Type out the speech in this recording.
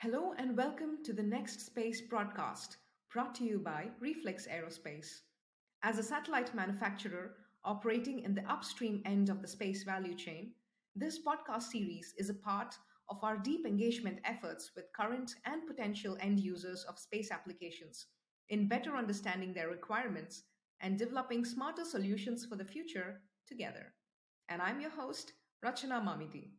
Hello and welcome to the NextSpace broadcast, brought to you by Reflex Aerospace. As a satellite manufacturer operating in the upstream end of the space value chain, this podcast series is a part of our deep engagement efforts with current and potential end users of space applications in better understanding their requirements and developing smarter solutions for the future together. And I'm your host, Rachana Mamidi.